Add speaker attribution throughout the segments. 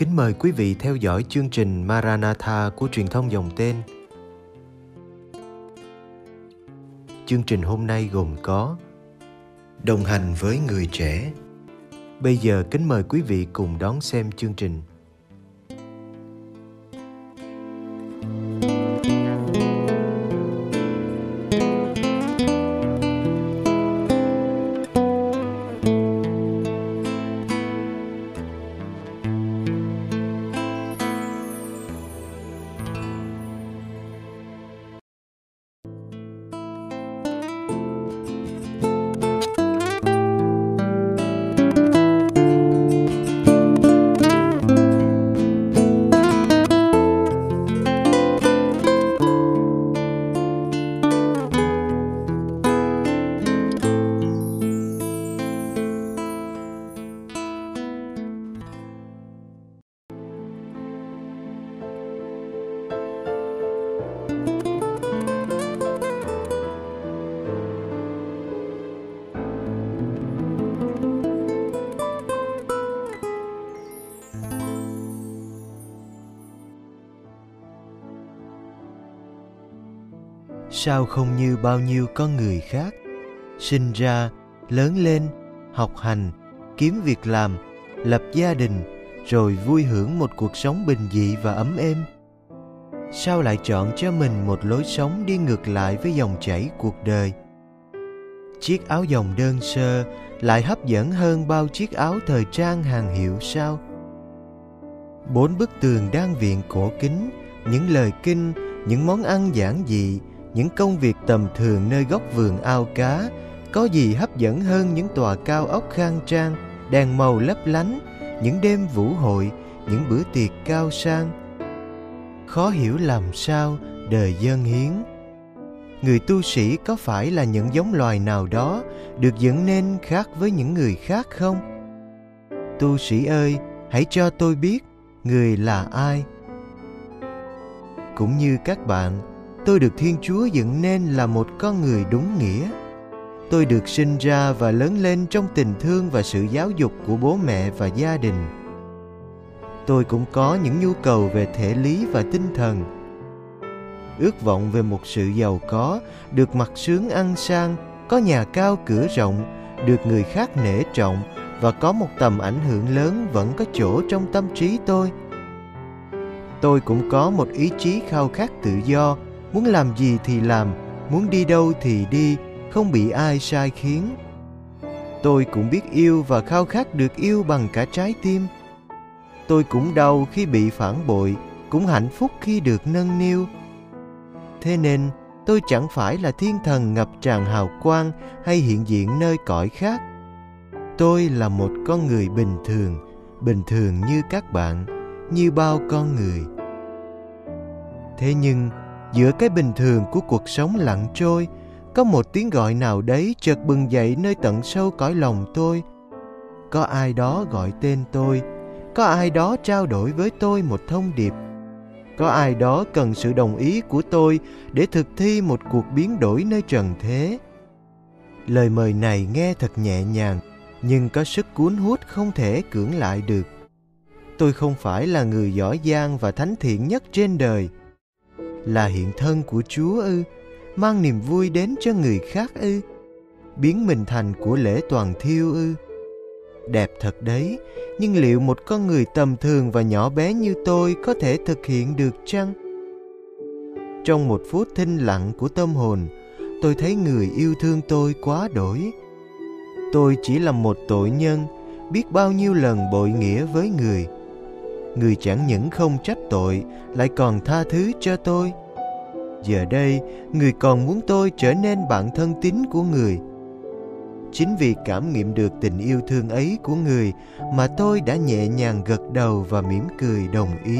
Speaker 1: kính mời quý vị theo dõi chương trình Maranatha của truyền thông dòng tên. Chương trình hôm nay gồm có Đồng hành với người trẻ. Bây giờ kính mời quý vị cùng đón xem chương trình. Sao không như bao nhiêu con người khác? Sinh ra, lớn lên, học hành, kiếm việc làm, lập gia đình, rồi vui hưởng một cuộc sống bình dị và ấm êm. Sao lại chọn cho mình một lối sống đi ngược lại với dòng chảy cuộc đời? Chiếc áo dòng đơn sơ lại hấp dẫn hơn bao chiếc áo thời trang hàng hiệu sao? Bốn bức tường đang viện cổ kính, những lời kinh, những món ăn giản dị những công việc tầm thường nơi góc vườn ao cá có gì hấp dẫn hơn những tòa cao ốc khang trang, đèn màu lấp lánh, những đêm vũ hội, những bữa tiệc cao sang? Khó hiểu làm sao đời dân hiến. Người tu sĩ có phải là những giống loài nào đó được dựng nên khác với những người khác không? Tu sĩ ơi, hãy cho tôi biết người là ai. Cũng như các bạn tôi được thiên chúa dựng nên là một con người đúng nghĩa. Tôi được sinh ra và lớn lên trong tình thương và sự giáo dục của bố mẹ và gia đình. Tôi cũng có những nhu cầu về thể lý và tinh thần. Ước vọng về một sự giàu có, được mặc sướng ăn sang, có nhà cao cửa rộng, được người khác nể trọng và có một tầm ảnh hưởng lớn vẫn có chỗ trong tâm trí tôi. Tôi cũng có một ý chí khao khát tự do muốn làm gì thì làm, muốn đi đâu thì đi, không bị ai sai khiến. Tôi cũng biết yêu và khao khát được yêu bằng cả trái tim. Tôi cũng đau khi bị phản bội, cũng hạnh phúc khi được nâng niu. Thế nên, tôi chẳng phải là thiên thần ngập tràn hào quang hay hiện diện nơi cõi khác. Tôi là một con người bình thường bình thường như các bạn, như bao con người. Thế nhưng giữa cái bình thường của cuộc sống lặng trôi, có một tiếng gọi nào đấy chợt bừng dậy nơi tận sâu cõi lòng tôi. Có ai đó gọi tên tôi, có ai đó trao đổi với tôi một thông điệp. Có ai đó cần sự đồng ý của tôi để thực thi một cuộc biến đổi nơi trần thế. Lời mời này nghe thật nhẹ nhàng, nhưng có sức cuốn hút không thể cưỡng lại được. Tôi không phải là người giỏi giang và thánh thiện nhất trên đời là hiện thân của Chúa ư? Mang niềm vui đến cho người khác ư? Biến mình thành của lễ toàn thiêu ư? Đẹp thật đấy, nhưng liệu một con người tầm thường và nhỏ bé như tôi có thể thực hiện được chăng? Trong một phút thinh lặng của tâm hồn, tôi thấy người yêu thương tôi quá đổi. Tôi chỉ là một tội nhân, biết bao nhiêu lần bội nghĩa với người – người chẳng những không trách tội, lại còn tha thứ cho tôi. Giờ đây, người còn muốn tôi trở nên bạn thân tín của người. Chính vì cảm nghiệm được tình yêu thương ấy của người mà tôi đã nhẹ nhàng gật đầu và mỉm cười đồng ý.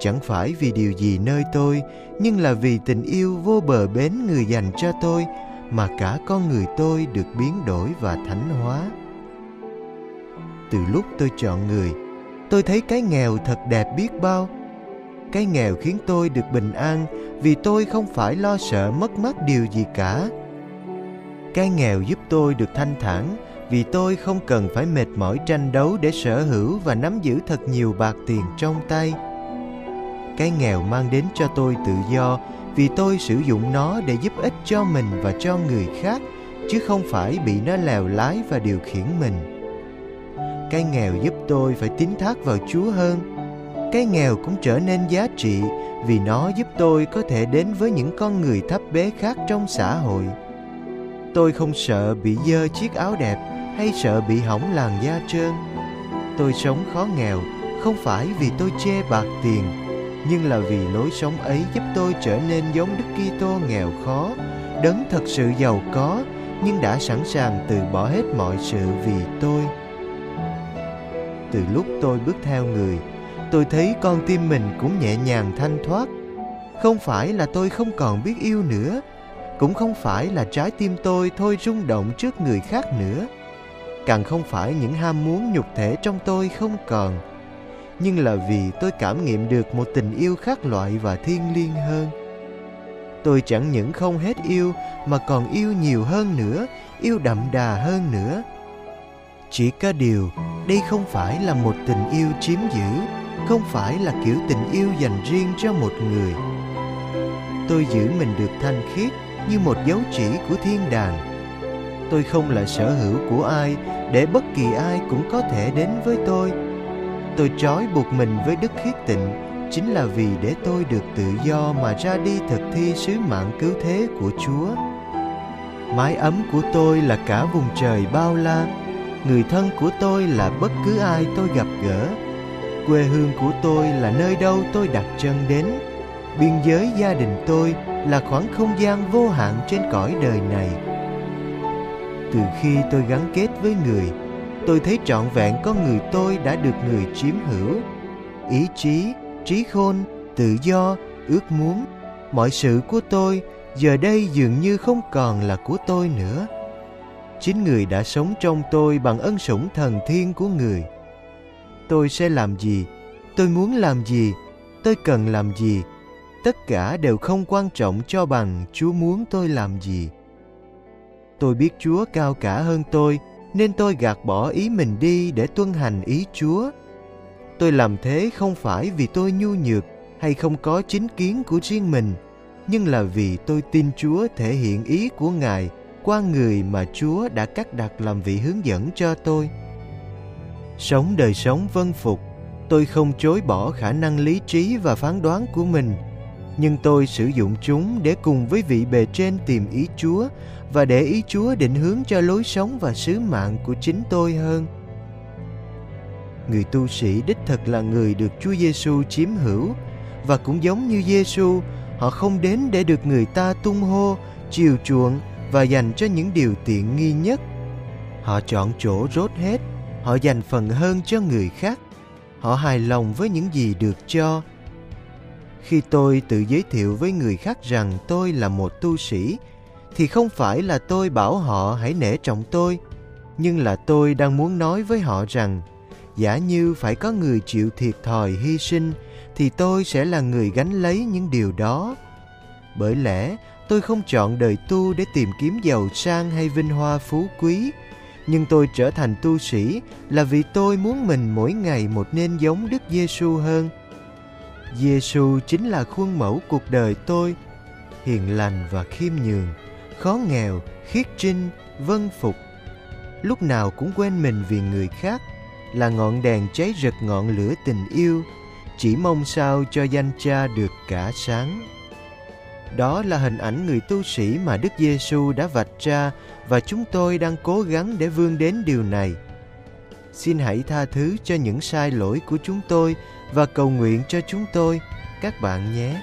Speaker 1: Chẳng phải vì điều gì nơi tôi, nhưng là vì tình yêu vô bờ bến người dành cho tôi mà cả con người tôi được biến đổi và thánh hóa. Từ lúc tôi chọn người tôi thấy cái nghèo thật đẹp biết bao. Cái nghèo khiến tôi được bình an vì tôi không phải lo sợ mất mát điều gì cả. Cái nghèo giúp tôi được thanh thản vì tôi không cần phải mệt mỏi tranh đấu để sở hữu và nắm giữ thật nhiều bạc tiền trong tay. Cái nghèo mang đến cho tôi tự do vì tôi sử dụng nó để giúp ích cho mình và cho người khác, chứ không phải bị nó lèo lái và điều khiển mình. Cái nghèo giúp tôi phải tín thác vào chúa hơn. Cái nghèo cũng trở nên giá trị vì nó giúp tôi có thể đến với những con người thấp bé khác trong xã hội. Tôi không sợ bị dơ chiếc áo đẹp hay sợ bị hỏng làn da trơn. Tôi sống khó nghèo không phải vì tôi chê bạc tiền nhưng là vì lối sống ấy giúp tôi trở nên giống Đức Kitô nghèo khó, đấng thật sự giàu có nhưng đã sẵn sàng từ bỏ hết mọi sự vì tôi. Từ lúc tôi bước theo người, tôi thấy con tim mình cũng nhẹ nhàng thanh thoát. Không phải là tôi không còn biết yêu nữa, cũng không phải là trái tim tôi thôi rung động trước người khác nữa. Càng không phải những ham muốn nhục thể trong tôi không còn nhưng là vì tôi cảm nghiệm được một tình yêu khác loại và thiêng liêng hơn. Tôi chẳng những không hết yêu mà còn yêu nhiều hơn nữa yêu đậm đà hơn nữa. Chỉ có điều đây không phải là một tình yêu chiếm giữ, không phải là kiểu tình yêu dành riêng cho một người. Tôi giữ mình được thanh khiết như một dấu chỉ của thiên đàng. Tôi không là sở hữu của ai để bất kỳ ai cũng có thể đến với tôi. Tôi trói buộc mình với đức khiết tịnh, chính là vì để tôi được tự do mà ra đi thực thi sứ mạng cứu thế của chúa. Mái ấm của tôi là cả vùng trời bao la người thân của tôi là bất cứ ai tôi gặp gỡ. Quê hương của tôi là nơi đâu tôi đặt chân đến. Biên giới gia đình tôi là khoảng không gian vô hạn trên cõi đời này. Từ khi tôi gắn kết với người, tôi thấy trọn vẹn con người tôi đã được người chiếm hữu. Ý chí, trí khôn, tự do, ước muốn, mọi sự của tôi giờ đây dường như không còn là của tôi nữa chính người đã sống trong tôi bằng ân sủng thần thiên của người. Tôi sẽ làm gì? Tôi muốn làm gì? Tôi cần làm gì? Tất cả đều không quan trọng cho bằng chúa muốn tôi làm gì. Tôi biết chúa cao cả hơn tôi, nên tôi gạt bỏ ý mình đi để tuân hành ý chúa. Tôi làm thế không phải vì tôi nhu nhược hay không có chính kiến của riêng mình, nhưng là vì tôi tin chúa thể hiện ý của ngài qua người mà chúa đã cắt đặt làm vị hướng dẫn cho tôi sống đời sống vân phục tôi không chối bỏ khả năng lý trí và phán đoán của mình nhưng tôi sử dụng chúng để cùng với vị bề trên tìm ý chúa và để ý Chúa định hướng cho lối sống và sứ mạng của chính tôi hơn. Người tu sĩ đích thực là người được Chúa Giêsu chiếm hữu và cũng giống như Giêsu, họ không đến để được người ta tung hô, chiều chuộng và dành cho những điều tiện nghi nhất. Họ chọn chỗ rốt hết, họ dành phần hơn cho người khác. Họ hài lòng với những gì được cho. Khi tôi tự giới thiệu với người khác rằng tôi là một tu sĩ thì không phải là tôi bảo họ hãy nể trọng tôi nhưng là tôi đang muốn nói với họ rằng giả như phải có người chịu thiệt thòi hy sinh thì tôi sẽ là người gánh lấy những điều đó bởi lẽ tôi không chọn đời tu để tìm kiếm giàu sang hay vinh hoa phú quý. Nhưng tôi trở thành tu sĩ là vì tôi muốn mình mỗi ngày một nên giống Đức Giêsu hơn. Giêsu chính là khuôn mẫu cuộc đời tôi, hiền lành và khiêm nhường khó nghèo khiết trinh vân phục. Lúc nào cũng quên mình vì người khác là ngọn đèn cháy rực ngọn lửa tình yêu chỉ mong sao cho danh cha được cả sáng đó là hình ảnh người tu sĩ mà Đức Giêsu đã vạch ra và chúng tôi đang cố gắng để vươn đến điều này. Xin hãy tha thứ cho những sai lỗi của chúng tôi và cầu nguyện cho chúng tôi, các bạn nhé.